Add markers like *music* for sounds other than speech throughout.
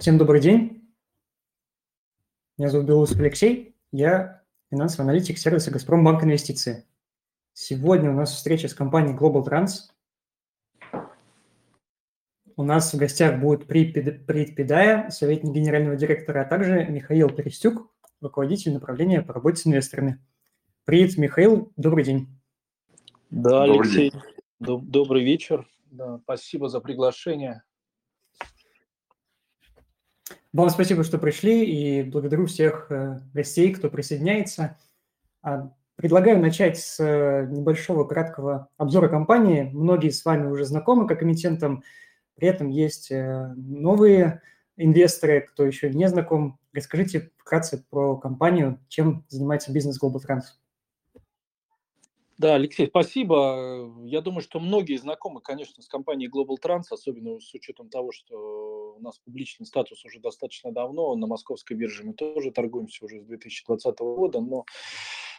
Всем добрый день. Меня зовут Белоусов Алексей. Я финансовый аналитик сервиса «Газпромбанк Инвестиции». Сегодня у нас встреча с компанией Global Trans. У нас в гостях будет Прит Педая, советник генерального директора, а также Михаил Перестюк, руководитель направления по работе с инвесторами. Привет, Михаил, добрый день. Да, добрый Алексей, день. добрый вечер. Да, спасибо за приглашение. Вам спасибо, что пришли, и благодарю всех э, гостей, кто присоединяется. А, предлагаю начать с э, небольшого краткого обзора компании. Многие с вами уже знакомы как эмитентам, при этом есть э, новые инвесторы, кто еще не знаком. Расскажите вкратце про компанию, чем занимается бизнес Global Trans. Да, Алексей, спасибо. Я думаю, что многие знакомы, конечно, с компанией Global Trans, особенно с учетом того, что у нас публичный статус уже достаточно давно, на московской бирже мы тоже торгуемся уже с 2020 года, но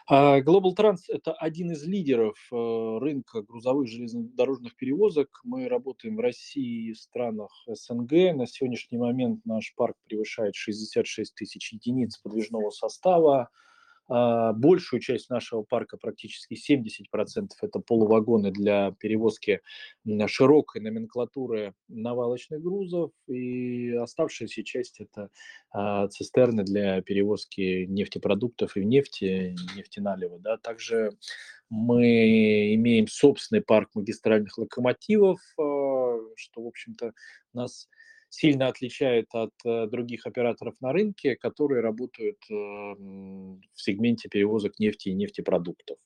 а, Global Trans – это один из лидеров э, рынка грузовых железнодорожных перевозок. Мы работаем в России и странах СНГ. На сегодняшний момент наш парк превышает 66 тысяч единиц подвижного состава. А, большую часть нашего парка, практически 70%, это полувагоны для перевозки широкой номенклатуры навалочных грузов, и оставшаяся часть – это а, цистерны для перевозки нефтепродуктов и нефти, нефтеналива. Да. Также мы имеем собственный парк магистральных локомотивов, а, что, в общем-то, нас сильно отличает от э, других операторов на рынке, которые работают э, в сегменте перевозок нефти и нефтепродуктов.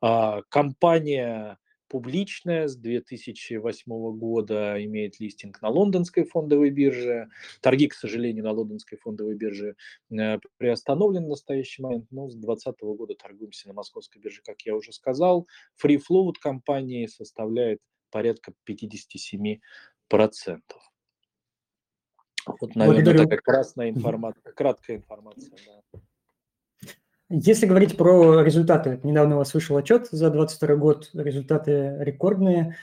А, компания публичная с 2008 года, имеет листинг на лондонской фондовой бирже. Торги, к сожалению, на лондонской фондовой бирже э, приостановлены в настоящий момент, но с 2020 года торгуемся на московской бирже, как я уже сказал. Free float компании составляет порядка 57%. Вот, наверное, Благодарю. такая красная информация, краткая информация. Да. Если говорить про результаты, недавно у вас вышел отчет за 2022 год, результаты рекордные,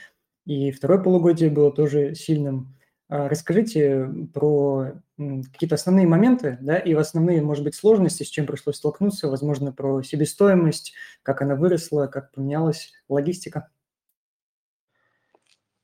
и второе полугодие было тоже сильным. А расскажите про какие-то основные моменты, да, и основные, может быть, сложности, с чем пришлось столкнуться, возможно, про себестоимость, как она выросла, как поменялась логистика.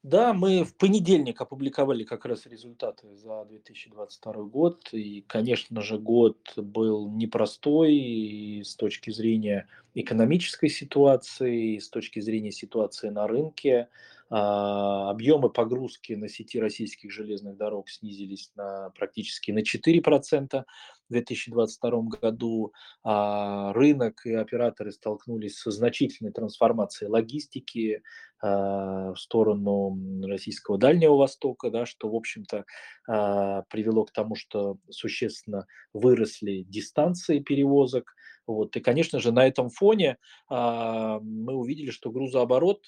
Да, мы в понедельник опубликовали как раз результаты за 2022 год. И, конечно же, год был непростой и с точки зрения экономической ситуации, и с точки зрения ситуации на рынке. А, объемы погрузки на сети российских железных дорог снизились на, практически на 4% в 2022 году. А, рынок и операторы столкнулись со значительной трансформацией логистики а, в сторону российского Дальнего Востока, да, что, в общем-то, привело к тому, что существенно выросли дистанции перевозок. Вот. И, конечно же, на этом фоне мы увидели, что грузооборот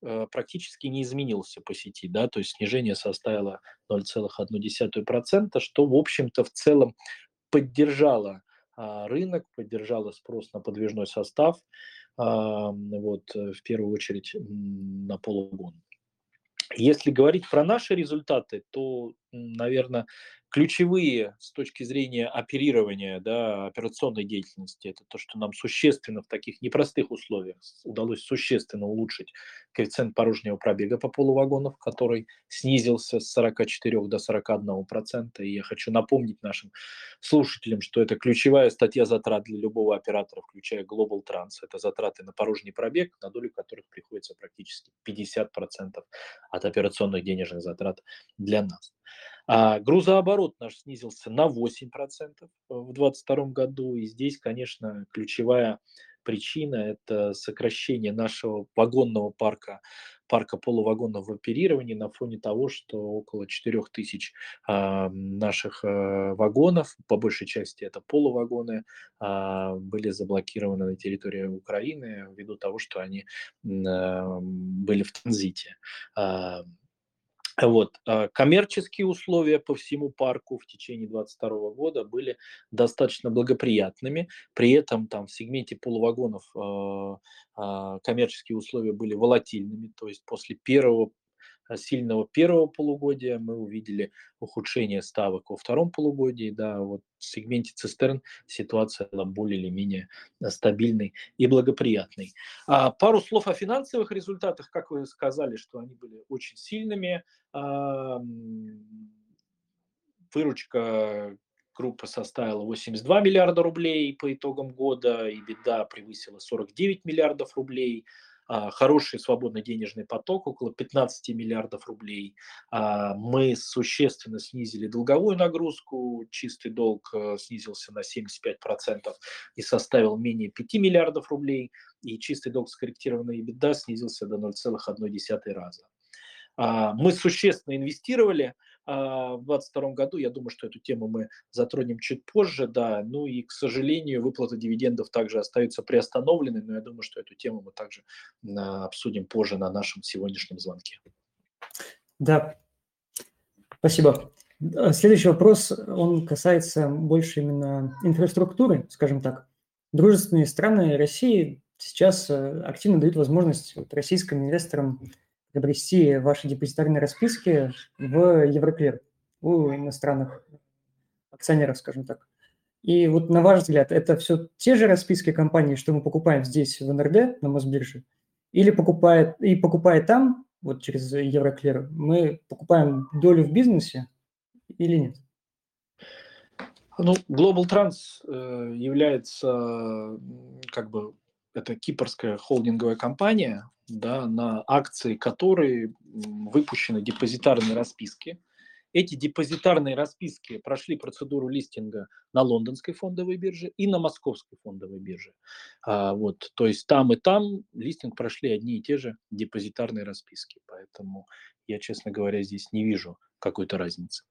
практически не изменился по сети, да, то есть снижение составило 0,1%, что, в общем-то, в целом поддержало а, рынок, поддержало спрос на подвижной состав, а, вот, э, в первую очередь на полугон. Если говорить про наши результаты, то, наверное, ключевые с точки зрения оперирования, да, операционной деятельности, это то, что нам существенно в таких непростых условиях удалось существенно улучшить коэффициент порожнего пробега по полувагонов, который снизился с 44 до 41 процента. И я хочу напомнить нашим слушателям, что это ключевая статья затрат для любого оператора, включая Global Trans. Это затраты на порожний пробег, на долю которых приходится практически 50 процентов от операционных денежных затрат для нас. А грузооборот наш снизился на 8% в 2022 году. И здесь, конечно, ключевая причина – это сокращение нашего вагонного парка, парка полувагонов в оперировании на фоне того, что около 4 тысяч э, наших э, вагонов, по большей части это полувагоны, э, были заблокированы на территории Украины ввиду того, что они э, были в транзите. Э, вот. А, коммерческие условия по всему парку в течение 2022 года были достаточно благоприятными. При этом там в сегменте полувагонов э, э, коммерческие условия были волатильными. То есть после первого сильного первого полугодия, мы увидели ухудшение ставок во втором полугодии. Да, вот в сегменте цистерн ситуация была более или менее стабильной и благоприятной. А, пару слов о финансовых результатах. Как вы сказали, что они были очень сильными. А, выручка группы составила 82 миллиарда рублей по итогам года, и беда превысила 49 миллиардов рублей. А, хороший свободный денежный поток, около 15 миллиардов рублей. А, мы существенно снизили долговую нагрузку, чистый долг э, снизился на 75% и составил менее 5 миллиардов рублей, и чистый долг скорректированный беда снизился до 0,1 раза. А, мы существенно инвестировали, в 2022 году. Я думаю, что эту тему мы затронем чуть позже, да. Ну и, к сожалению, выплата дивидендов также остаются приостановлены, но я думаю, что эту тему мы также а, обсудим позже на нашем сегодняшнем звонке. Да, спасибо. А, следующий вопрос, он касается больше именно инфраструктуры, скажем так. Дружественные страны России сейчас э, активно дают возможность российским инвесторам приобрести ваши депозитарные расписки в Евроклир у иностранных акционеров, скажем так. И вот на ваш взгляд, это все те же расписки компании, что мы покупаем здесь в НРД на Мосбирже, или покупает, и покупая там, вот через Евроклир, мы покупаем долю в бизнесе или нет? Ну, Global Trans э, является как бы это кипрская холдинговая компания, да, на акции которой выпущены депозитарные расписки. Эти депозитарные расписки прошли процедуру листинга на лондонской фондовой бирже и на московской фондовой бирже. А, вот, то есть там и там листинг прошли одни и те же депозитарные расписки. Поэтому я, честно говоря, здесь не вижу какой-то разницы.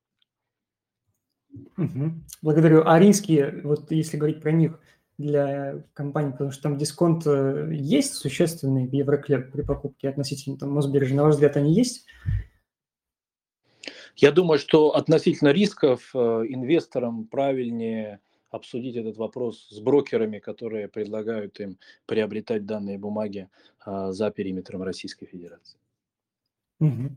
Угу. Благодарю. А риски, вот если говорить про них, для компании, потому что там дисконт э, есть существенный в Евроклер при покупке относительно там, Мосбиржи. На ваш взгляд, они есть? Я думаю, что относительно рисков э, инвесторам правильнее обсудить этот вопрос с брокерами, которые предлагают им приобретать данные бумаги а, за периметром Российской Федерации. Угу.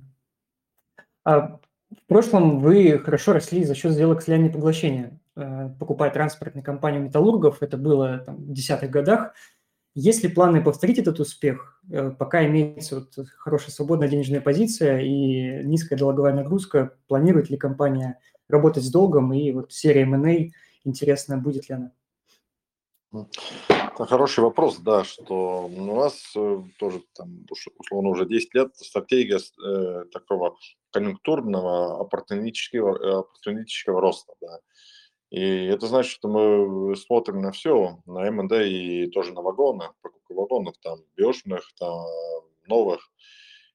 А в прошлом вы хорошо росли за счет сделок слияния и поглощения. Э, покупая транспортную компанию металлургов, это было там, в десятых годах. Есть ли планы повторить этот успех, э, пока имеется вот хорошая свободная денежная позиция и низкая долговая нагрузка, планирует ли компания работать с долгом и вот серия M&A, интересно, будет ли она? Это хороший вопрос, да, что у нас э, тоже там, условно, уже 10 лет стратегия такого конъюнктурного оппортунистического, оппортунистического роста, да. И это значит, что мы смотрим на все, на МНД и тоже на вагоны, покупку вагонов, там, бешеных, там, новых.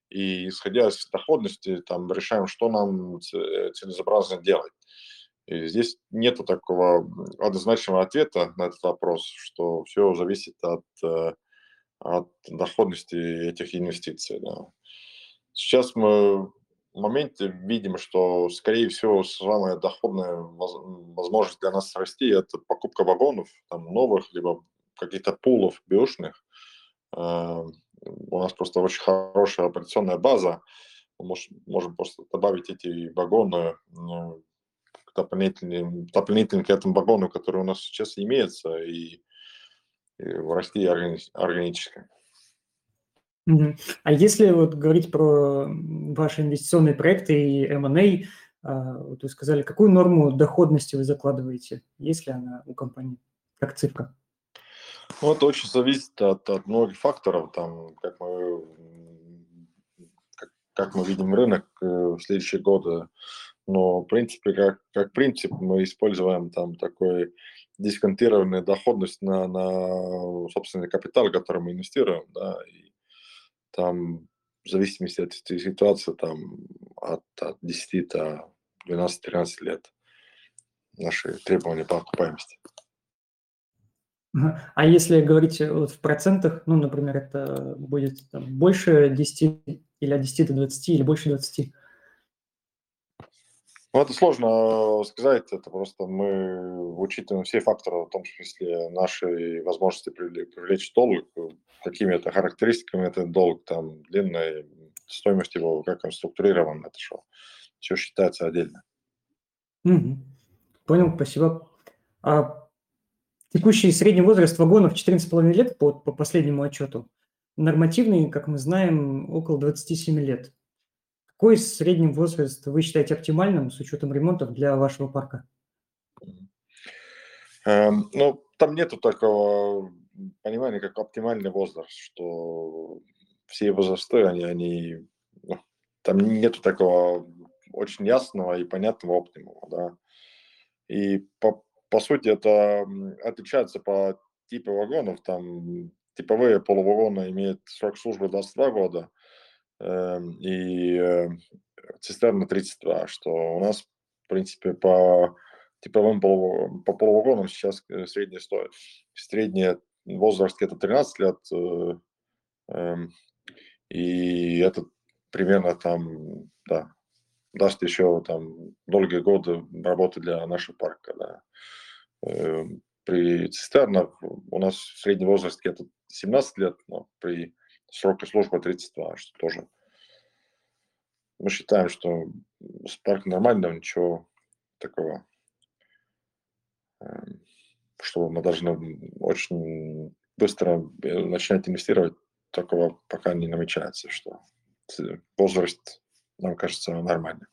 И исходя из доходности, там, решаем, что нам целесообразно делать. И здесь нету такого однозначного ответа на этот вопрос, что все зависит от, э, от доходности этих инвестиций. Да. Сейчас мы моменте видим, что, скорее всего, самая доходная возможность для нас расти – это покупка вагонов, там, новых, либо каких-то пулов бэушных. А, у нас просто очень хорошая операционная база. Мы можем просто добавить эти вагоны ну, дополнительным, дополнительным к этому вагону, который у нас сейчас имеется, и, и расти органически. А если вот говорить про ваши инвестиционные проекты и M&A, а, вот вы сказали, какую норму доходности вы закладываете? Есть ли она у компании как цифра? Ну, это очень зависит от, от многих факторов. Там, как мы, как, как мы видим рынок э, в следующие годы. Но, в принципе, как, как принцип, мы используем там такой дисконтированную доходность на, на собственный капитал, который мы инвестируем, да, и там в зависимости от ситуации, там от, от 10 до 12-13 лет наши требования по окупаемости. А если говорить вот в процентах, ну, например, это будет там, больше 10 или от 10 до 20 или больше 20? Ну, это сложно сказать, это просто мы учитываем все факторы, в том числе наши возможности привлечь долг, какими это характеристиками этот долг, там, длинный, стоимость его, как он структурирован, это что, все считается отдельно. Угу. Понял, спасибо. А текущий средний возраст вагонов 14,5 лет по, по последнему отчету. Нормативный, как мы знаем, около 27 лет. Какой средний возраст вы считаете оптимальным с учетом ремонтов для вашего парка? Эм, ну, там нету такого понимания, как оптимальный возраст, что все возрасты, они, они ну, там нету такого очень ясного и понятного оптимума, да. И по, по сути это отличается по типу вагонов, там типовые полувагоны имеют срок службы 22 года, и э, цистерна 32, что у нас, в принципе, по типовым по полувагонам сейчас э, средний стоит. Средний возраст это 13 лет, э, э, и это примерно там, да, даст еще там долгие годы работы для нашего парка. Да. Э, при цистернах у нас средний возраст где-то 17 лет, но при сроке службы 32, что тоже мы считаем, что с парком нормального ничего такого, эм, что мы должны очень быстро э, начинать инвестировать, такого пока не намечается, что возраст, нам кажется, нормальный.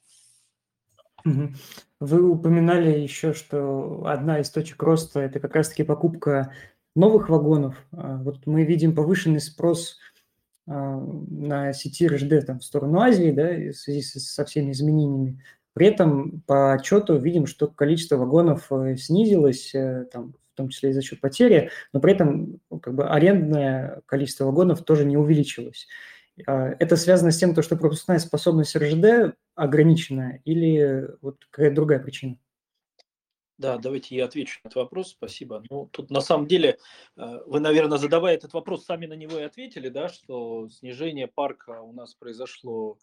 Вы упоминали еще, что одна из точек роста – это как раз-таки покупка новых вагонов. А, вот мы видим повышенный спрос на сети РЖД там, в сторону Азии, да, в связи со всеми изменениями. При этом по отчету видим, что количество вагонов э, снизилось, э, там, в том числе и за счет потери, но при этом ну, как бы арендное количество вагонов тоже не увеличилось. А, это связано с тем, что пропускная способность РЖД ограничена или вот какая-то другая причина? Да, давайте я отвечу на этот вопрос. Спасибо. Ну, тут на самом деле э, вы, наверное, задавая этот вопрос, сами на него и ответили, да, что снижение парка у нас произошло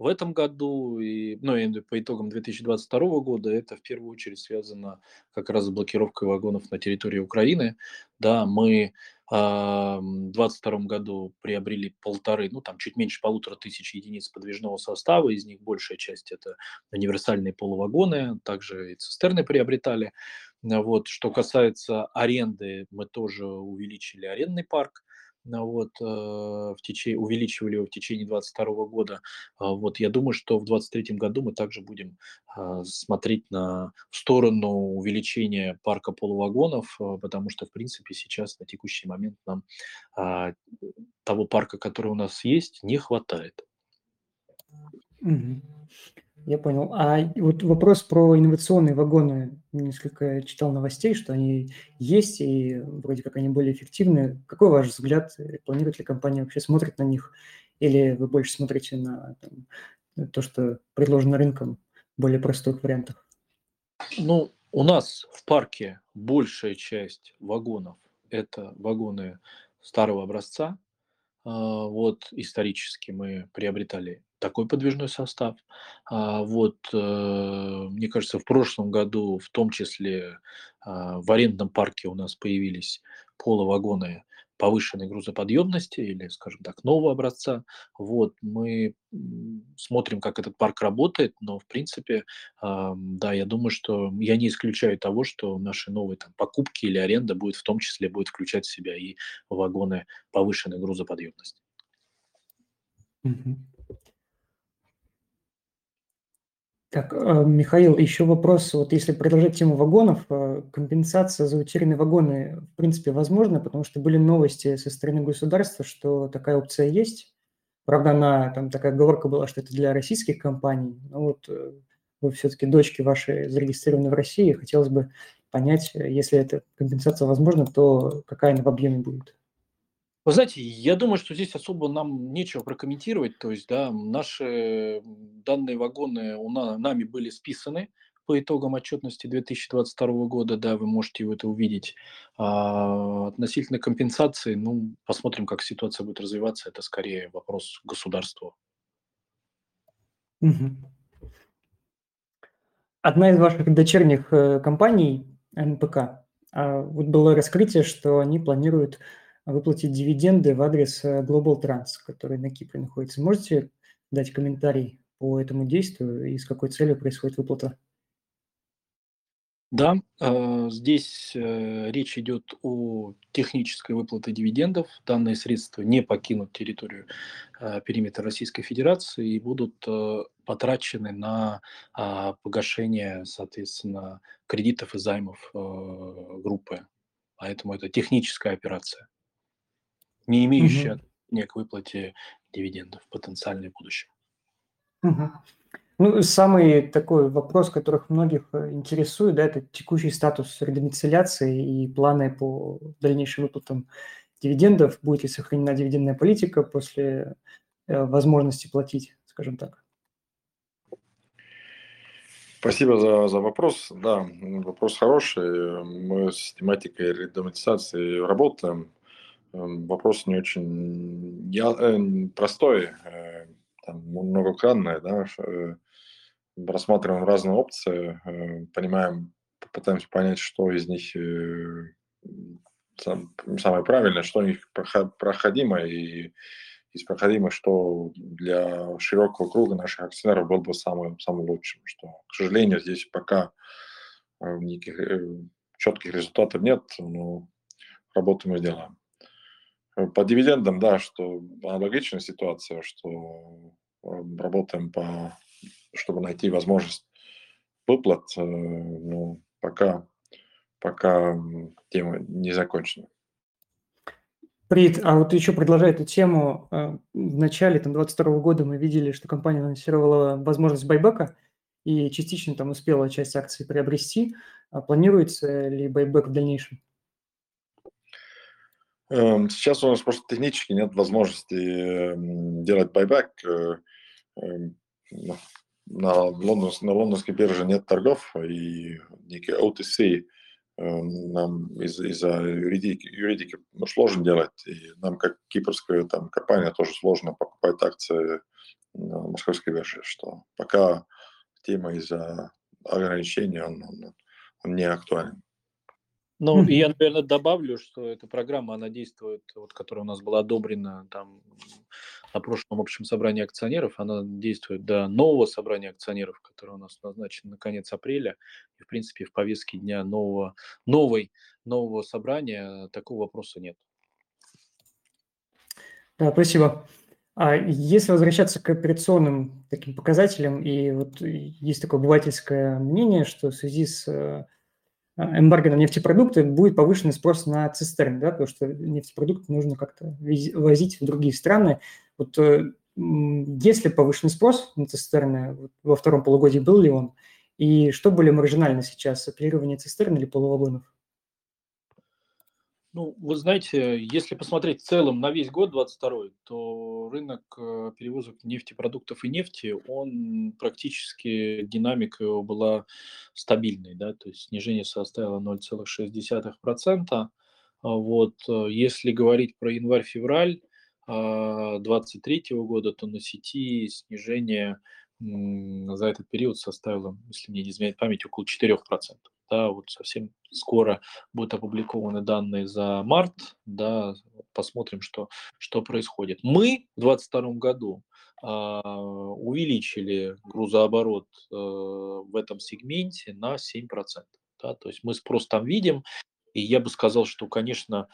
в этом году, и, ну, и по итогам 2022 года, это в первую очередь связано как раз с блокировкой вагонов на территории Украины. Да, мы 2022 году приобрели полторы, ну там чуть меньше полутора тысяч единиц подвижного состава, из них большая часть это универсальные полувагоны, также и цистерны приобретали. Вот. Что касается аренды, мы тоже увеличили арендный парк, вот, э, в течение, увеличивали его в течение 2022 года. А, вот, я думаю, что в 2023 году мы также будем а, смотреть на сторону увеличения парка полувагонов, а, потому что, в принципе, сейчас на текущий момент нам того парка, который у нас есть, не хватает. Угу. Я понял. А вот вопрос про инновационные вагоны. Несколько читал новостей, что они есть, и вроде как они более эффективны. Какой ваш взгляд? Планирует ли компания вообще смотрит на них? Или вы больше смотрите на там, то, что предложено рынком, более простых вариантах? Ну, у нас в парке большая часть вагонов – это вагоны старого образца. А, вот исторически мы приобретали такой подвижной состав. А, вот, э, мне кажется, в прошлом году, в том числе а, в арендном парке у нас появились полувагоны повышенной грузоподъемности или, скажем так, нового образца. Вот, мы смотрим, как этот парк работает, но, в принципе, да, я думаю, что я не исключаю того, что наши новые там, покупки или аренда будет в том числе будет включать в себя и вагоны повышенной грузоподъемности. Так, э, Михаил, еще вопрос. Вот если продолжать тему вагонов, э, компенсация за утерянные вагоны, в принципе, возможна, потому что были новости со стороны государства, что такая опция есть. Правда, она, там такая оговорка была, что это для российских компаний. Но вот э, вы все-таки дочки ваши зарегистрированы в России. Хотелось бы понять, если эта компенсация возможна, то какая она в объеме будет? Вы знаете, я думаю, что здесь особо нам нечего прокомментировать. То есть, да, наши данные вагоны у нас, нами были списаны по итогам отчетности 2022 года, да, вы можете это увидеть. А относительно компенсации, ну, посмотрим, как ситуация будет развиваться. Это скорее вопрос государства. Одна из ваших дочерних э, компаний, НПК, а, вот было раскрытие, что они планируют выплатить дивиденды в адрес э, Global Trans, который на Кипре находится. Можете дать комментарий по этому действию и с какой целью происходит выплата? Да, а, здесь э, речь идет о технической выплате дивидендов. Данные средства не покинут территорию периметра Российской Федерации и будут э, потрачены на а, погашение, соответственно, кредитов и займов э, группы. Поэтому это техническая операция, не имеющая отношения к выплате дивидендов потенциальной в будущем. Угу. Ну, самый такой вопрос, которых многих э, интересует, да, это текущий статус редомицеляции и планы по дальнейшим выплатам дивидендов. Будет ли сохранена дивидендная политика после э, возможности платить, скажем так? Спасибо за, за вопрос. Да, вопрос хороший. Мы с тематикой редомицеляции работаем. Эм, вопрос не очень я, э, простой, там, многокранный, да, рассматриваем разные опции, э, понимаем, пытаемся понять, что из них э, самое правильное, что из них проходимо, и из проходимых, что для широкого круга наших акционеров было бы самым, самым лучшим. Что, к сожалению, здесь пока э, никаких четких результатов нет, но работу мы делаем. По дивидендам, да, что аналогичная ситуация, что работаем по чтобы найти возможность выплат, э, ну, пока, пока тема не закончена. Прит, а вот еще продолжая эту тему, э, в начале там, 2022 года мы видели, что компания анонсировала возможность байбека и частично там успела часть акций приобрести. А планируется ли байбек в дальнейшем? Эм, сейчас у нас просто технически нет возможности эм, делать байбек. Э, эм, на, Лондонс, на лондонской бирже нет торгов, и некий OTC нам из- из-за юридики, юридики ну, сложно делать, и нам, как кипрская там, компания, тоже сложно покупать акции на московской бирже, что пока тема из-за ограничений, он, он, он не актуален. Ну, я, наверное, добавлю, что эта программа, она действует, вот, которая у нас была одобрена там на прошлом общем собрании акционеров, она действует до нового собрания акционеров, которое у нас назначено на конец апреля. И, в принципе, в повестке дня нового, новой, нового собрания такого вопроса нет. Да, спасибо. А если возвращаться к операционным таким показателям, и вот есть такое обывательское мнение, что в связи с э, эмбарго на нефтепродукты будет повышенный спрос на цистерны, да, потому что нефтепродукты нужно как-то возить в другие страны. Вот э, есть ли повышенный спрос на цистерны во втором полугодии, был ли он? И что более маржинально сейчас, оперирование цистерн или полувагонов? Ну, вы знаете, если посмотреть в целом на весь год 22 то рынок э, перевозок нефтепродуктов и нефти, он практически, динамика его была стабильной, да, то есть снижение составило 0,6%. А вот, э, если говорить про январь-февраль 2023 а, года, то на сети снижение за этот период составило, если мне не изменяет память, около 4% да, вот совсем скоро будут опубликованы данные за март, да, посмотрим, что, что происходит. Мы в 2022 году э, увеличили грузооборот э, в этом сегменте на 7%. Да, то есть мы спрос там видим, и я бы сказал, что, конечно,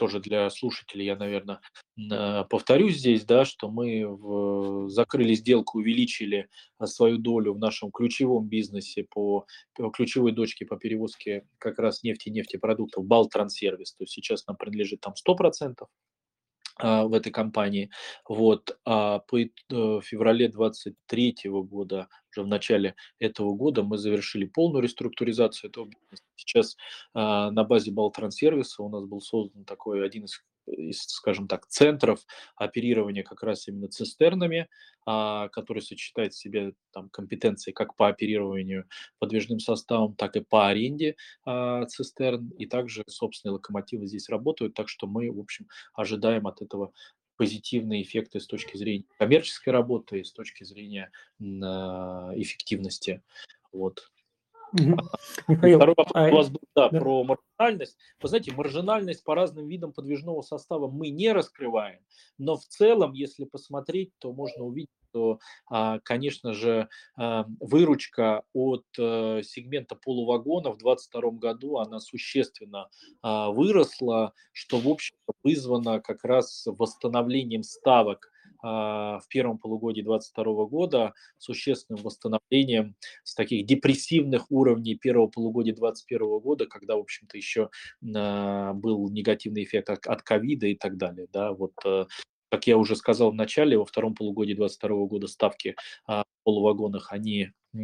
тоже для слушателей я, наверное, повторюсь здесь, да, что мы в, закрыли сделку, увеличили а, свою долю в нашем ключевом бизнесе по, по ключевой дочке по перевозке как раз нефти и нефтепродуктов Балтрансервис. То есть сейчас нам принадлежит там 100%, а, в этой компании. Вот. А э, феврале 23 года, уже в начале этого года, мы завершили полную реструктуризацию этого бизнеса. Сейчас а, на базе Балтрансервиса у нас был создан такой один из из, скажем так, центров оперирования как раз именно цистернами, а, который сочетает в себе там, компетенции как по оперированию подвижным составом, так и по аренде а, цистерн, и также собственные локомотивы здесь работают, так что мы, в общем, ожидаем от этого позитивные эффекты с точки зрения коммерческой работы и с точки зрения а, эффективности. Вот. *laughs* Михаил, Второй вопрос а... у вас был да, да. про маржинальность. Вы знаете, маржинальность по разным видам подвижного состава мы не раскрываем, но в целом, если посмотреть, то можно увидеть, что, а, конечно же, а, выручка от э, сегмента полувагона в 2022 году, она существенно выросла, что, в общем вызвано как раз восстановлением ставок в первом полугодии 2022 года существенным восстановлением с таких депрессивных уровней первого полугодия 2021 года, когда, в общем-то, еще был негативный эффект от ковида и так далее. Да, вот э, как я уже сказал в начале, во втором полугодии 2022 года ставки в полувагонах, они а,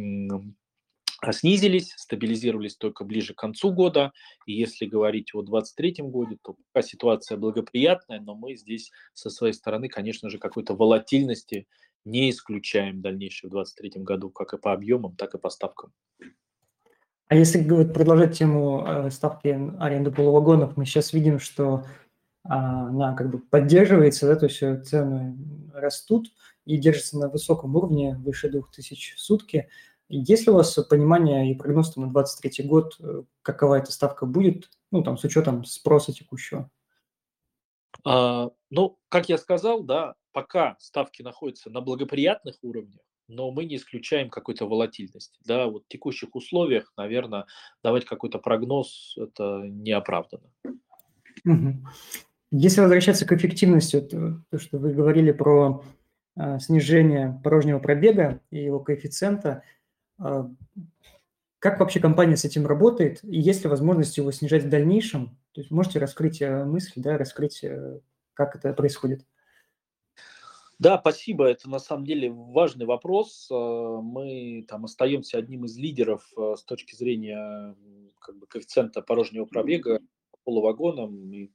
снизились, стабилизировались только ближе к концу года. И если говорить о 2023 году, то пока ситуация благоприятная, но мы здесь со своей стороны, конечно же, какой-то волатильности не исключаем дальнейшей в 2023 году, как и по объемам, так и по ставкам. А если продолжать тему э, ставки аренды полувагонов, мы сейчас видим, что а, она как бы поддерживается, да, то есть э, цены растут и держатся на высоком уровне, выше 2000 в сутки. Есть ли у вас понимание и прогноз на 2023 год, э, какова эта ставка будет, ну, там, с учетом спроса текущего? А, ну, как я сказал, да, пока ставки находятся на благоприятных уровнях, но мы не исключаем какой-то волатильности. Да, вот в текущих условиях, наверное, давать какой-то прогноз – это неоправданно. Если возвращаться к эффективности, то, то что вы говорили про э, снижение порожнего пробега и его коэффициента – как вообще компания с этим работает? И есть ли возможность его снижать в дальнейшем? То есть можете раскрыть э, мысль, да, раскрыть, э, как это происходит? Да, спасибо. Это на самом деле важный вопрос. Э, мы там остаемся одним из лидеров с точки зрения как бы, коэффициента порожнего пробега полувагоном и а,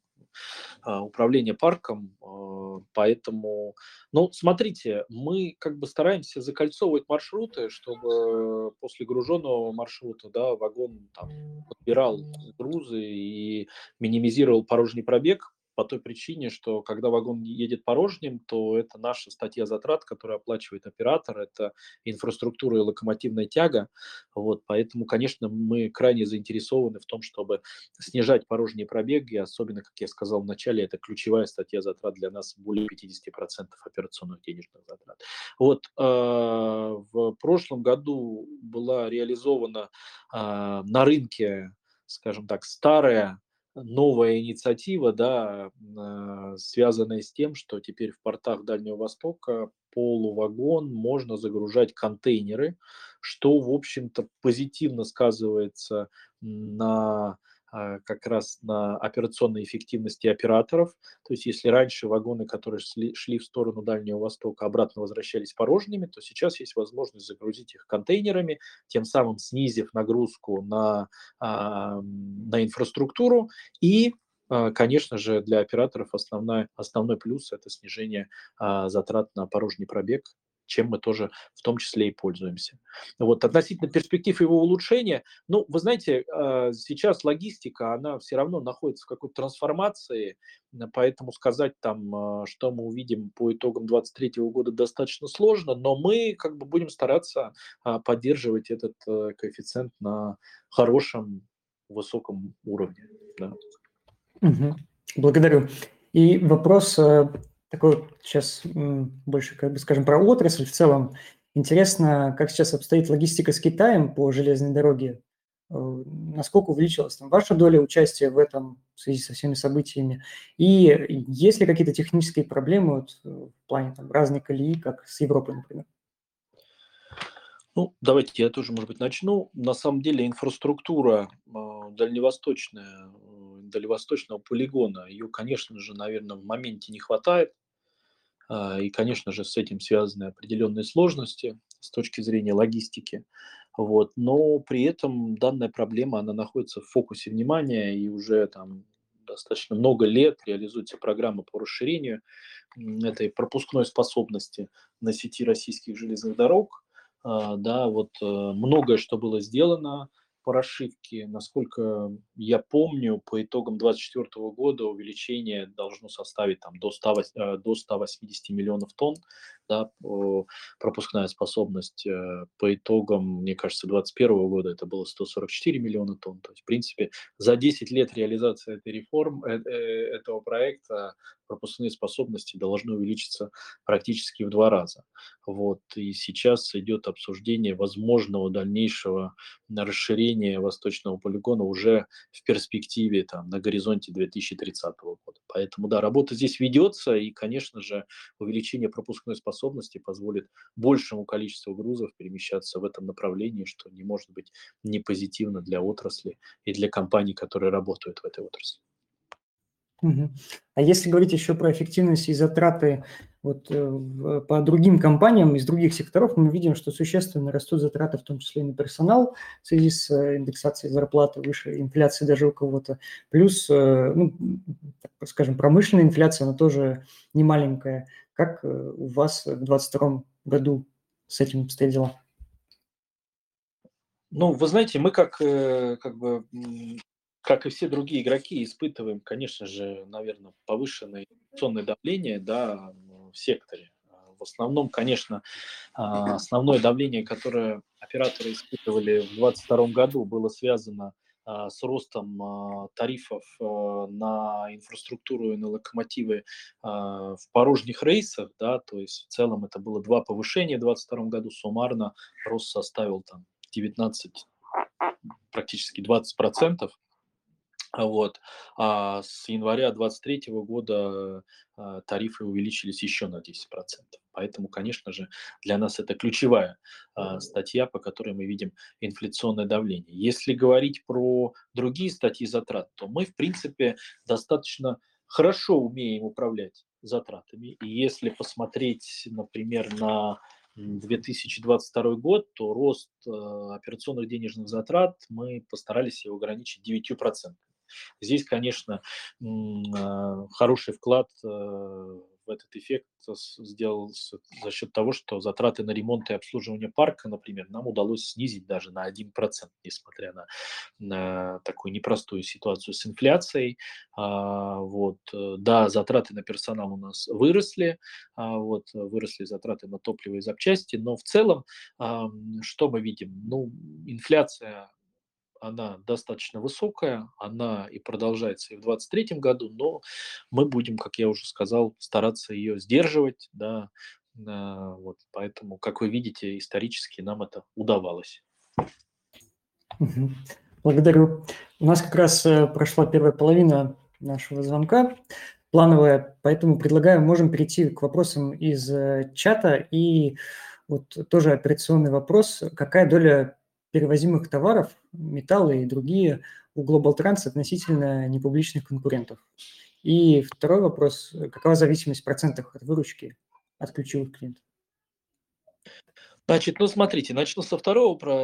управления парком, а, поэтому, ну, смотрите, мы как бы стараемся закольцовывать маршруты, чтобы после груженного маршрута, да, вагон там подбирал грузы и минимизировал порожний пробег, по той причине, что когда вагон едет порожним, то это наша статья затрат, которую оплачивает оператор, это инфраструктура и локомотивная тяга. Вот, поэтому, конечно, мы крайне заинтересованы в том, чтобы снижать порожние пробеги, особенно, как я сказал в начале, это ключевая статья затрат для нас, более 50% операционных денежных затрат. Вот, э, в прошлом году была реализована э, на рынке, скажем так, старая новая инициатива, да, а, связанная с тем, что теперь в портах Дальнего Востока полувагон можно загружать контейнеры, что, в общем-то, позитивно сказывается на как раз на операционной эффективности операторов. То есть если раньше вагоны, которые шли, шли в сторону Дальнего Востока, обратно возвращались порожними, то сейчас есть возможность загрузить их контейнерами, тем самым снизив нагрузку на, а, на инфраструктуру и а, Конечно же, для операторов основной, основной плюс – это снижение затрат на порожний пробег чем мы тоже в том числе и пользуемся. Вот относительно перспектив его улучшения, ну, вы знаете, а, сейчас логистика, она все равно находится в какой-то трансформации, поэтому сказать там, а, что мы увидим по итогам 2023 года достаточно сложно, но мы как бы будем стараться а, поддерживать этот э, коэффициент на хорошем, высоком уровне. Да. Угу. Благодарю. И вопрос такой сейчас больше, как бы скажем, про отрасль в целом. Интересно, как сейчас обстоит логистика с Китаем по железной дороге? Э, насколько увеличилась там ваша доля участия в этом в связи со всеми событиями? И есть ли какие-то технические проблемы вот, э, в плане там, разной колеи, как с Европой, например? Ну, давайте я тоже, может быть, начну. На самом деле инфраструктура э, дальневосточная, дальневосточного полигона, ее, конечно же, наверное, в моменте не хватает. А, и, конечно же, с этим связаны определенные сложности с точки зрения логистики. Вот. Но при этом данная проблема, она находится в фокусе внимания, и уже там достаточно много лет реализуется программа по расширению этой пропускной способности на сети российских железных дорог. А, да, вот э, многое, что было сделано, по насколько я помню, по итогам 2024 года увеличение должно составить там, до, 100, э, до 180 миллионов тонн да, пропускная способность э, по итогам, мне кажется, 2021 года это было 144 миллиона тонн. То есть, в принципе, за 10 лет реализации этой реформ, э, этого проекта пропускные способности должны увеличиться практически в два раза. Вот. И сейчас идет обсуждение возможного дальнейшего расширения восточного полигона уже в перспективе там, на горизонте 2030 года. Поэтому, да, работа здесь ведется, и, конечно же, увеличение пропускной способности позволит большему количеству грузов перемещаться в этом направлении, что не может быть не позитивно для отрасли и для компаний, которые работают в этой отрасли. А если говорить еще про эффективность и затраты вот, э, по другим компаниям из других секторов, мы видим, что существенно растут затраты, в том числе и на персонал, в связи с э, индексацией зарплаты выше, инфляции даже у кого-то. Плюс, э, ну, скажем, промышленная инфляция, она тоже не маленькая. Как у вас в 2022 году с этим обстоят дела? Ну, вы знаете, мы как, как бы как и все другие игроки, испытываем, конечно же, наверное, повышенное инфляционное давление да, в секторе. В основном, конечно, а, основное давление, которое операторы испытывали в 2022 году, было связано а, с ростом а, тарифов на инфраструктуру и на локомотивы в порожних рейсах, да, то есть в целом это было два повышения в 2022 году, суммарно рост составил там 19, практически 20 процентов. Вот. А с января 2023 года а, тарифы увеличились еще на 10%. Поэтому, конечно же, для нас это ключевая а, статья, по которой мы видим инфляционное давление. Если говорить про другие статьи затрат, то мы, в принципе, достаточно хорошо умеем управлять затратами. И если посмотреть, например, на 2022 год, то рост э, операционных денежных затрат мы постарались его ограничить 9%. Здесь, конечно, а, хороший вклад э, в этот эффект сделался за счет того, что затраты на ремонт и обслуживание парка, например, нам удалось снизить даже на 1%, несмотря на, на такую непростую ситуацию с инфляцией. А, вот, э, да, затраты на персонал у нас выросли, а, вот, выросли затраты на топливо и запчасти, но в целом, что мы видим? Ну, инфляция она достаточно высокая, она и продолжается и в 2023 году, но мы будем, как я уже сказал, стараться ее сдерживать, да, вот, поэтому, как вы видите, исторически нам это удавалось. Благодарю. У нас как раз э, прошла первая половина нашего звонка, плановая, поэтому предлагаю, можем перейти к вопросам из э, чата. И вот тоже операционный вопрос. Какая доля перевозимых товаров, металлы и другие у Global Trans относительно непубличных конкурентов? И второй вопрос, какова зависимость в процентах от выручки от ключевых клиентов? Значит, ну смотрите, начну со второго про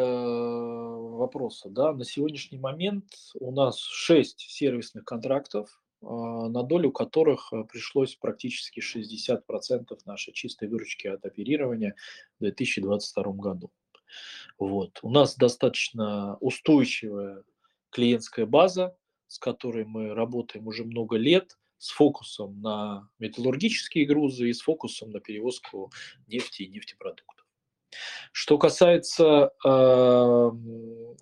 вопроса. Да. На сегодняшний момент у нас 6 сервисных контрактов, а, на долю которых а, пришлось практически 60% нашей чистой выручки от оперирования в 2022 году. Вот. У нас достаточно устойчивая клиентская база, с которой мы работаем уже много лет, с фокусом на металлургические грузы и с фокусом на перевозку нефти и нефтепродуктов. Что касается э,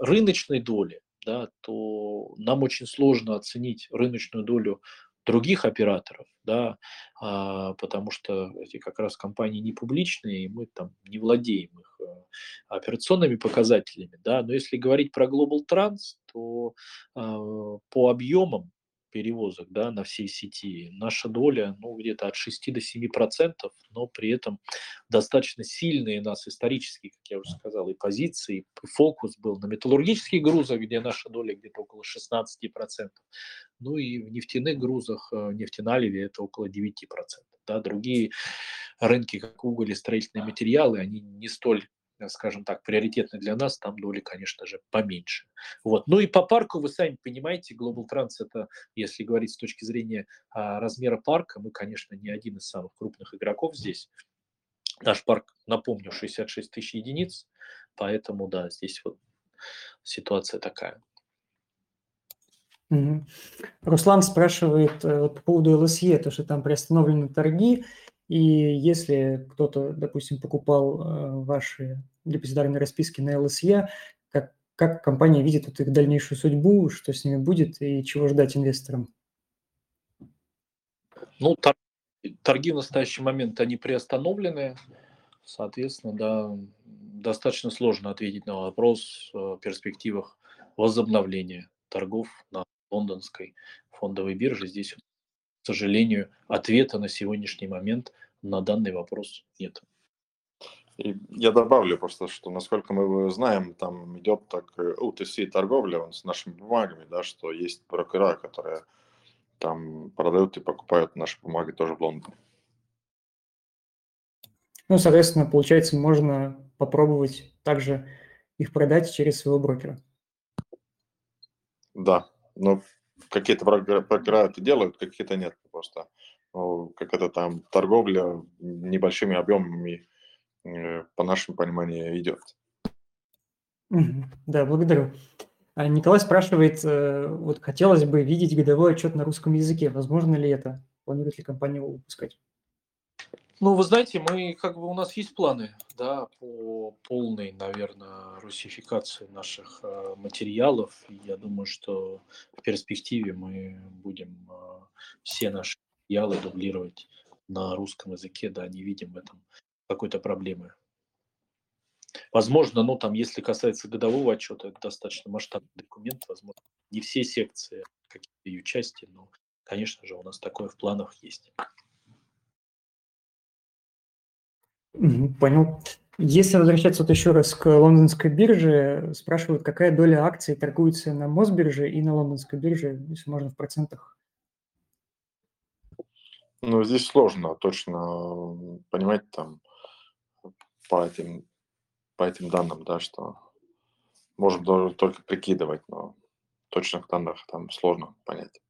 рыночной доли, да, то нам очень сложно оценить рыночную долю других операторов, да, а, потому что эти как раз компании не публичные, и мы там не владеем их операционными показателями, да, но если говорить про Global Trans, то а, по объемам перевозок да, на всей сети. Наша доля ну, где-то от 6 до 7 процентов, но при этом достаточно сильные нас исторические, как я уже сказал, и позиции, и фокус был на металлургических грузах, где наша доля где-то около 16 процентов. Ну и в нефтяных грузах, э, нефтеналиве это около 9 процентов. Да, другие рынки, как уголь и строительные материалы, они не столь Э, скажем так, приоритетны для нас, там доли, конечно же, поменьше. Вот. Ну и по парку, вы сами понимаете, Global Trans это, если говорить с точки зрения а, размера парка, мы, конечно, не один из самых крупных игроков здесь. Наш парк, напомню, 66 тысяч единиц, поэтому, да, здесь вот ситуация такая. Руслан спрашивает э, по поводу ЛСЕ, то, что там приостановлены торги, И если кто-то, допустим, покупал э, ваши депозитарные расписки на ЛСЕ, как, как компания видит вот их дальнейшую судьбу, что с ними будет и чего ждать инвесторам? Ну, торги в настоящий момент, они приостановлены. Соответственно, да, достаточно сложно ответить на вопрос о перспективах возобновления торгов на лондонской фондовой бирже. Здесь, к сожалению, ответа на сегодняшний момент на данный вопрос нет. И я добавлю просто, что насколько мы знаем, там идет так OTC торговля с нашими бумагами, да, что есть брокера, которые там продают и покупают наши бумаги тоже в Лондоне. Ну, соответственно, получается, можно попробовать также их продать через своего брокера. Да, но какие-то это делают, какие-то нет просто. Ну, как это там торговля небольшими объемами, э, по нашему пониманию, идет. Да, благодарю. А Николай спрашивает, э, вот хотелось бы видеть годовой отчет на русском языке. Возможно ли это? Планирует ли компания его выпускать? Ну, вы знаете, мы как бы у нас есть планы, да, по полной, наверное, русификации наших э, материалов. я думаю, что в перспективе мы будем э, все наши материалы дублировать на русском языке, да, не видим в этом какой-то проблемы. Возможно, ну там, если касается годового отчета, это достаточно масштабный документ, возможно, не все секции, какие-то ее части, но, конечно же, у нас такое в планах есть. Понял. Если возвращаться вот еще раз к лондонской бирже, спрашивают, какая доля акций торгуется на Мосбирже и на лондонской бирже, если можно в процентах. Ну, здесь сложно точно понимать там по этим, по этим данным, да, что можем только прикидывать, но точных данных там сложно понять.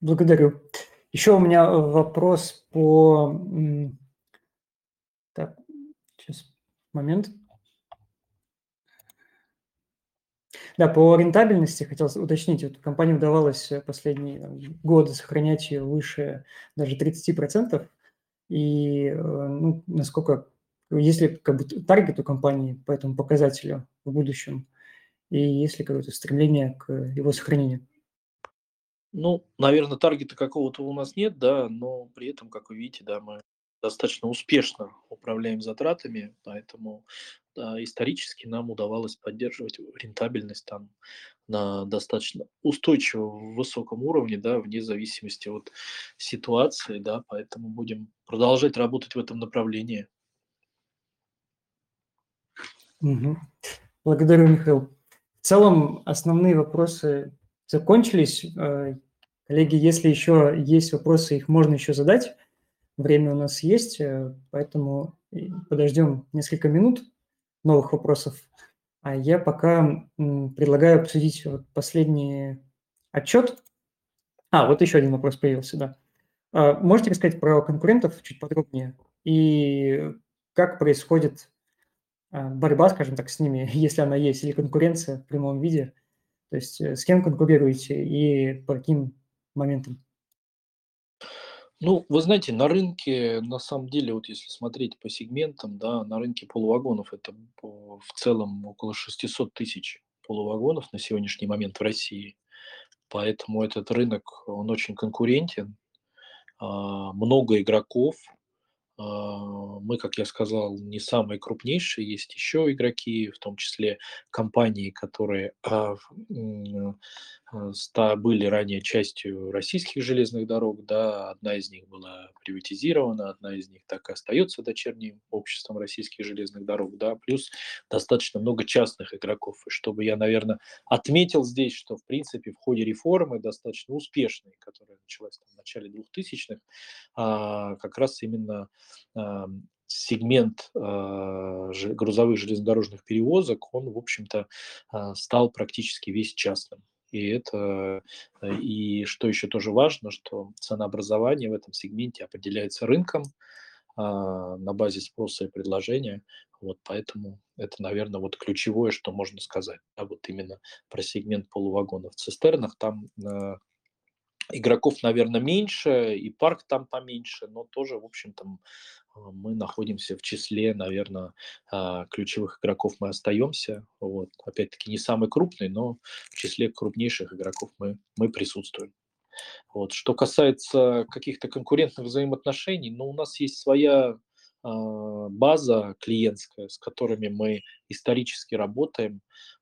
Благодарю. Еще у меня э, вопрос по... Так, сейчас, момент. Да, по рентабельности хотел уточнить. Вот компании удавалось последние там, годы сохранять ее выше даже 30%. И э, ну, насколько, если как бы таргет у компании по этому показателю в будущем, и есть ли какое-то стремление к его сохранению? Ну, наверное, таргета какого-то у нас нет, да, но при этом, как вы видите, да, мы достаточно успешно управляем затратами, поэтому да, исторически нам удавалось поддерживать рентабельность там на достаточно устойчивом высоком уровне, да, вне зависимости от ситуации, да, поэтому будем продолжать работать в этом направлении. Угу. Благодарю, Михаил. В целом основные вопросы закончились. Э, коллеги, если еще есть вопросы, их можно еще задать. Время у нас есть, э, поэтому подождем несколько минут новых вопросов. А я пока предлагаю обсудить вот последний отчет. А, вот еще один вопрос появился, да. Можете рассказать про конкурентов чуть подробнее? И как происходит борьба, скажем так, с ними, *laughs* если она есть, или конкуренция в прямом виде? То есть э, с кем конкурируете и по каким моментам? Ну, вы знаете, на рынке, на самом деле, вот если смотреть по сегментам, да, на рынке полувагонов это в целом около 600 тысяч полувагонов на сегодняшний момент в России. Поэтому этот рынок, он очень конкурентен, а, много игроков, мы, как я сказал, не самые крупнейшие, есть еще игроки, в том числе компании, которые а, а, были ранее частью российских железных дорог, да, одна из них была приватизирована, одна из них так и остается дочерним обществом российских железных дорог, да, плюс достаточно много частных игроков. И чтобы я, наверное, отметил здесь, что, в принципе, в ходе реформы достаточно успешной, которая началась там, в начале 2000-х, как раз именно сегмент грузовых железнодорожных перевозок, он, в общем-то, стал практически весь частным. И это, э, и что еще тоже важно, что ценообразование в этом сегменте определяется рынком а, на базе спроса и предложения. Вот поэтому это, наверное, вот ключевое, что можно сказать. А вот именно про сегмент полувагонов цистернах там э, игроков, наверное, меньше, и парк там поменьше, но тоже, в общем, там мы находимся в числе, наверное, а, ключевых игроков мы остаемся. Вот. Опять-таки не самый крупный, но в числе крупнейших игроков мы, мы присутствуем. Вот. Что касается каких-то конкурентных взаимоотношений, ну, у нас есть своя а, база клиентская, с которыми мы исторически работаем,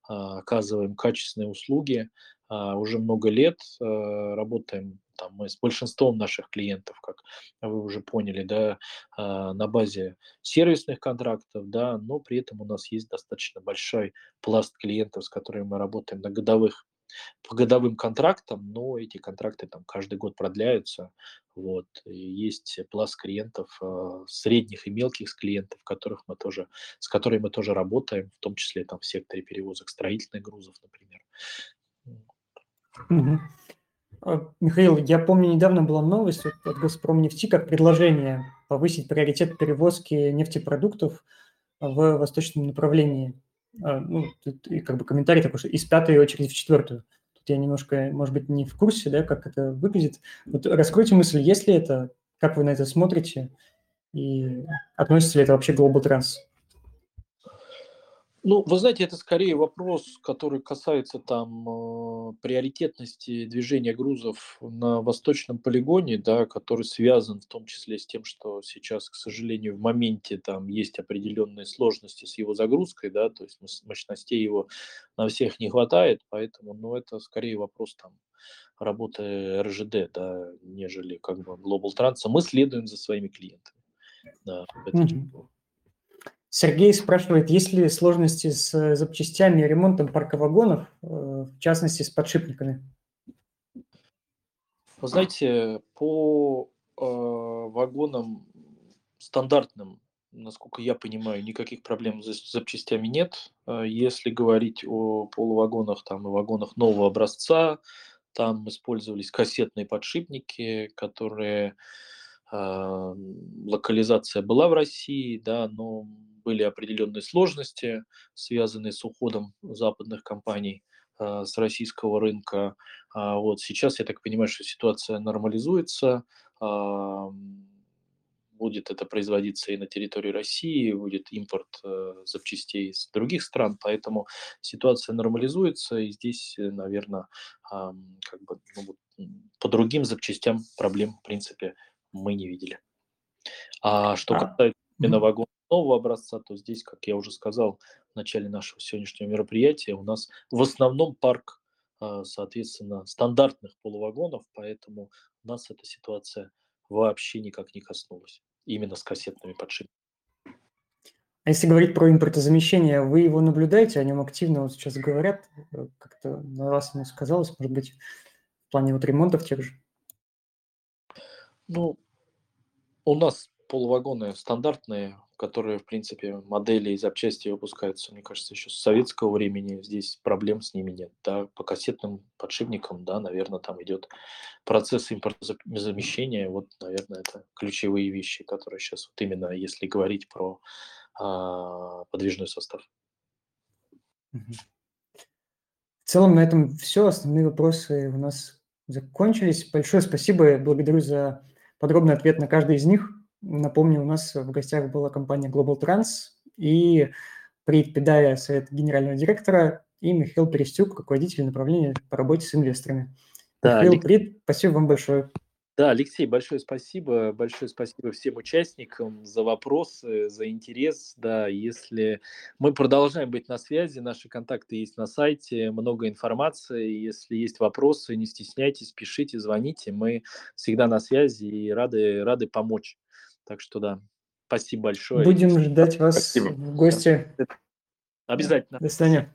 а, оказываем качественные услуги. А, уже много лет работаем там, мы с большинством наших клиентов, как вы уже поняли, да, на базе сервисных контрактов, да, но при этом у нас есть достаточно большой пласт клиентов, с которыми мы работаем на годовых по годовым контрактам, но эти контракты там каждый год продляются. Вот. И есть пласт клиентов, средних и мелких клиентов, которых мы тоже, с которыми мы тоже работаем, в том числе там в секторе перевозок строительных грузов, например. Угу. Михаил, я помню, недавно была новость от «Газпромнефти» как предложение повысить приоритет перевозки нефтепродуктов в восточном направлении. А, ну, тут и как бы комментарий такой, что из пятой очереди в четвертую. Тут я немножко, может быть, не в курсе, да, как это выглядит. Вот раскройте мысль, есть ли это, как вы на это смотрите, и относится ли это вообще к Global Trans? Ну, вы знаете, это скорее вопрос, который касается там э, приоритетности движения грузов на восточном полигоне, да, который связан в том числе с тем, что сейчас, к сожалению, в моменте там есть определенные сложности с его загрузкой, да, то есть мощностей его на всех не хватает, поэтому, ну, это скорее вопрос там работы РЖД, да, нежели как бы Global Trans. Мы следуем за своими клиентами. Да, mm-hmm. Сергей спрашивает, есть ли сложности с э, запчастями и ремонтом парка вагонов, э, в частности, с подшипниками? Вы знаете, по э, вагонам стандартным, насколько я понимаю, никаких проблем с запчастями нет. Э, если говорить о полувагонах там, и вагонах нового образца, там использовались кассетные подшипники, которые э, локализация была в России, да, но были определенные сложности, связанные с уходом западных компаний э, с российского рынка. А вот сейчас, я так понимаю, что ситуация нормализуется, э, будет это производиться и на территории России, будет импорт э, запчастей из других стран, поэтому ситуация нормализуется, и здесь, наверное, э, как бы, ну, по другим запчастям проблем, в принципе, мы не видели. А что а, касается именно вагонов нового образца, то здесь, как я уже сказал в начале нашего сегодняшнего мероприятия, у нас в основном парк, а, соответственно, стандартных полувагонов, поэтому нас эта ситуация вообще никак не коснулась, именно с кассетными подшипниками. А если говорить про импортозамещение, вы его наблюдаете, о нем активно вот сейчас говорят, э, как-то на вас оно сказалось, может быть, в плане вот ремонтов тех же? Ну, у нас полувагоны стандартные, которые, в принципе, модели и запчасти выпускаются, мне кажется, еще с советского времени. Здесь проблем с ними нет. Да, по кассетным подшипникам, да, наверное, там идет процесс импортозамещения. Вот, наверное, это ключевые вещи, которые сейчас, вот именно если говорить про а, подвижной состав. В целом на этом все. Основные вопросы у нас закончились. Большое спасибо. Благодарю за подробный ответ на каждый из них. Напомню, у нас в гостях была компания Global Trans и Прит Педая, совет генерального директора, и Михаил Перестюк, руководитель направления по работе с инвесторами. Да, Михаил Алексей, Прит, спасибо вам большое. Да, Алексей, большое спасибо. Большое спасибо всем участникам за вопросы, за интерес. Да, если мы продолжаем быть на связи, наши контакты есть на сайте, много информации. Если есть вопросы, не стесняйтесь, пишите, звоните. Мы всегда на связи и рады, рады помочь. Так что да, спасибо большое. Будем ждать вас спасибо. в гости. Обязательно. До свидания.